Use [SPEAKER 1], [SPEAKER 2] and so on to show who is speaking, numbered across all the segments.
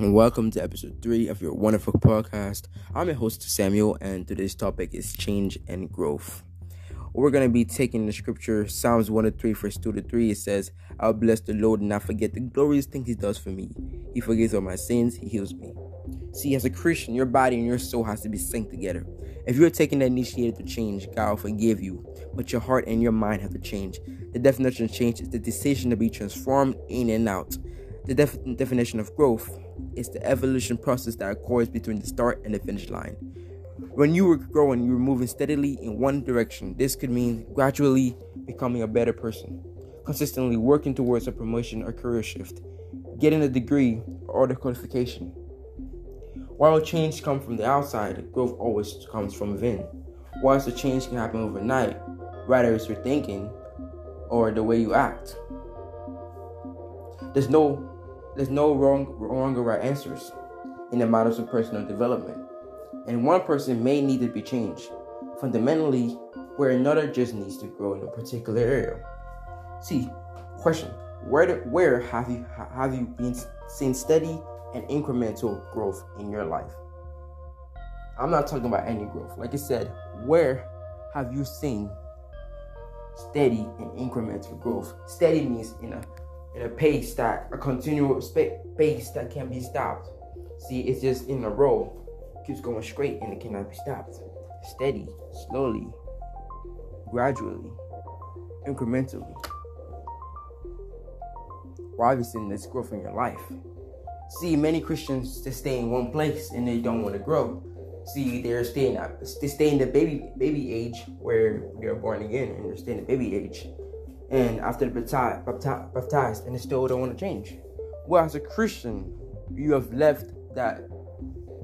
[SPEAKER 1] and welcome to episode three of your wonderful podcast. I'm your host Samuel, and today's topic is change and growth. We're gonna be taking the scripture Psalms 1 to 3, verse 2 to 3. It says, I'll bless the Lord and not forget the glorious things He does for me. He forgives all my sins, He heals me. See, as a Christian, your body and your soul has to be synced together. If you're taking the initiative to change, God will forgive you, but your heart and your mind have to change. The definition of change is the decision to be transformed in and out. The def- definition of growth is the evolution process that occurs between the start and the finish line. When you were growing, you were moving steadily in one direction. This could mean gradually becoming a better person, consistently working towards a promotion or career shift, getting a degree or the qualification. While change comes from the outside, growth always comes from within. Whilst the change can happen overnight, rather it's your thinking or the way you act. There's no there's no wrong wrong or right answers in the matters of personal development. And one person may need to be changed fundamentally where another just needs to grow in a particular area. See, question, where where have you have you been seen steady and incremental growth in your life? I'm not talking about any growth. Like I said, where have you seen steady and incremental growth? Steady means in a in a pace that a continuous pace that can be stopped. See, it's just in a row, keeps going straight and it cannot be stopped. Steady, slowly, gradually, incrementally. Seen this growth in your life? See, many Christians just stay in one place and they don't want to grow. See, they're staying they stay in the baby baby age where they're born again and they're staying in the baby age and after the baptized, baptized and they still don't want to change. Well, as a Christian, you have left that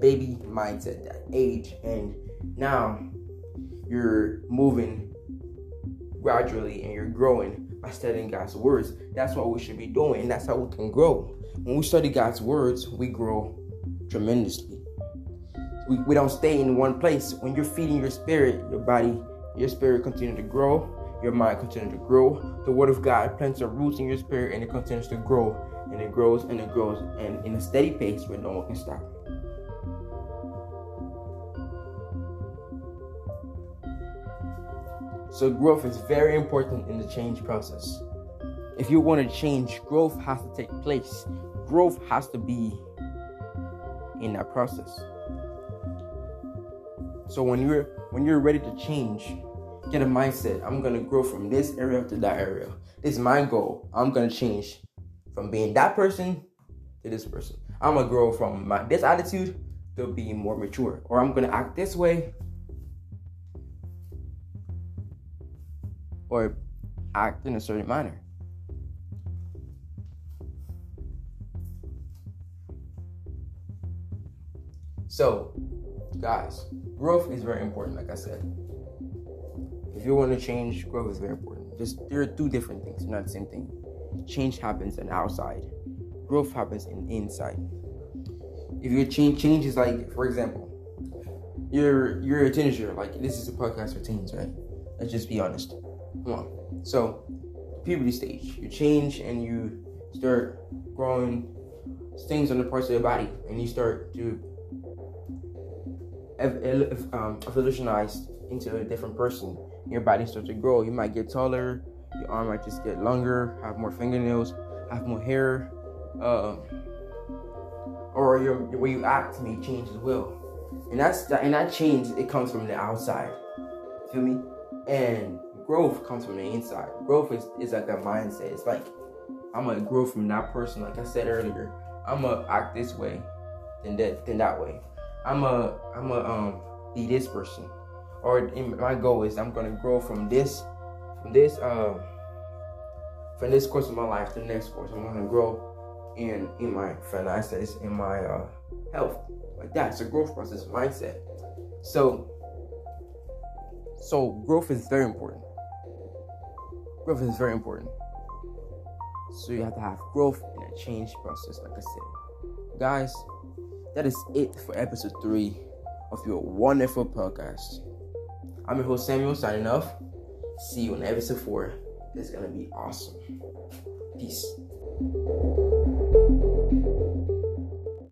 [SPEAKER 1] baby mindset, that age, and now you're moving gradually and you're growing by studying God's words. That's what we should be doing, and that's how we can grow. When we study God's words, we grow tremendously. We, we don't stay in one place. When you're feeding your spirit, your body, your spirit continue to grow your mind continues to grow. The Word of God plants a roots in your spirit and it continues to grow and it grows and it grows and in a steady pace where no one can stop. So, growth is very important in the change process. If you want to change, growth has to take place. Growth has to be in that process. So when you're when you're ready to change, get a mindset. I'm gonna grow from this area to that area. This is my goal. I'm gonna change from being that person to this person. I'm gonna grow from my this attitude to being more mature, or I'm gonna act this way, or act in a certain manner. So, guys, growth is very important, like I said. If you want to change, growth is very important. Just there are two different things, not the same thing. Change happens on outside. Growth happens in inside. If you change, change is like, for example, you're you're a teenager. Like this is a podcast for teens, right? Let's just be honest. Come on. So, puberty stage, you change and you start growing things on the parts of your body, and you start to um, evolutionize into a different person your body starts to grow. You might get taller, your arm might just get longer, have more fingernails, have more hair, uh, or your way you act may change as well. And that's and that change it comes from the outside. Feel me? And growth comes from the inside. Growth is, is like a mindset. It's like I'm gonna grow from that person, like I said earlier. I'm gonna act this way, then that, then that way. I'm a, I'm a um be this person or my goal is I'm gonna grow from this, from this, uh, from this course of my life to the next course. I'm gonna grow in in my finances, in my uh, health, like that. It's a growth process mindset. So, so growth is very important. Growth is very important. So you have to have growth in a change process, like I said, guys. That is it for episode three of your wonderful podcast. I'm your host Samuel signing off. See you in episode four. It's gonna be awesome. Peace.